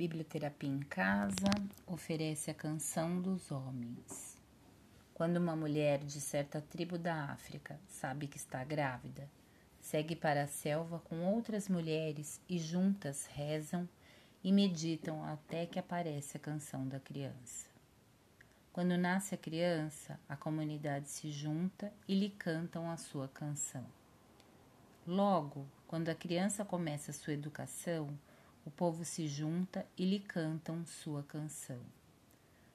Biblioterapia em Casa oferece a canção dos homens. Quando uma mulher de certa tribo da África sabe que está grávida, segue para a selva com outras mulheres e juntas rezam e meditam até que aparece a canção da criança. Quando nasce a criança, a comunidade se junta e lhe cantam a sua canção. Logo, quando a criança começa a sua educação, o povo se junta e lhe cantam sua canção.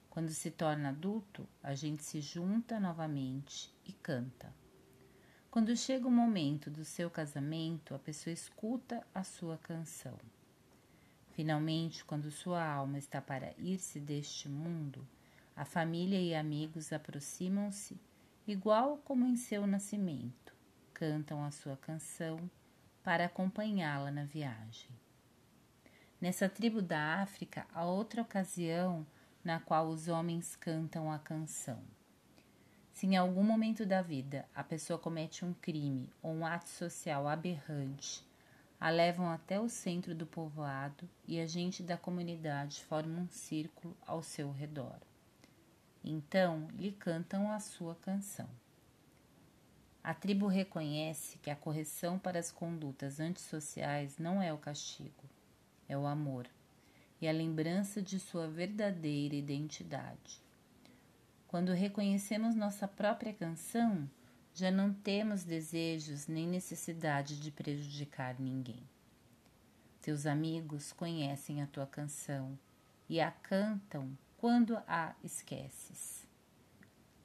Quando se torna adulto, a gente se junta novamente e canta. Quando chega o momento do seu casamento, a pessoa escuta a sua canção. Finalmente, quando sua alma está para ir-se deste mundo, a família e amigos aproximam-se, igual como em seu nascimento, cantam a sua canção para acompanhá-la na viagem. Nessa tribo da África, há outra ocasião na qual os homens cantam a canção. Se em algum momento da vida a pessoa comete um crime ou um ato social aberrante, a levam até o centro do povoado e a gente da comunidade forma um círculo ao seu redor. Então lhe cantam a sua canção. A tribo reconhece que a correção para as condutas antissociais não é o castigo, é o amor e a lembrança de sua verdadeira identidade. Quando reconhecemos nossa própria canção, já não temos desejos nem necessidade de prejudicar ninguém. Teus amigos conhecem a tua canção e a cantam quando a esqueces.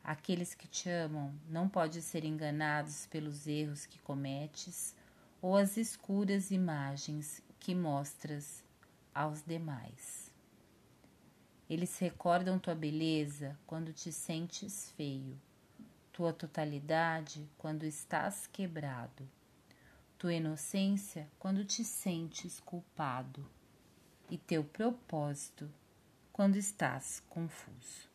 Aqueles que te amam não podem ser enganados pelos erros que cometes ou as escuras imagens que mostras aos demais. Eles recordam tua beleza quando te sentes feio, tua totalidade quando estás quebrado, tua inocência quando te sentes culpado e teu propósito quando estás confuso.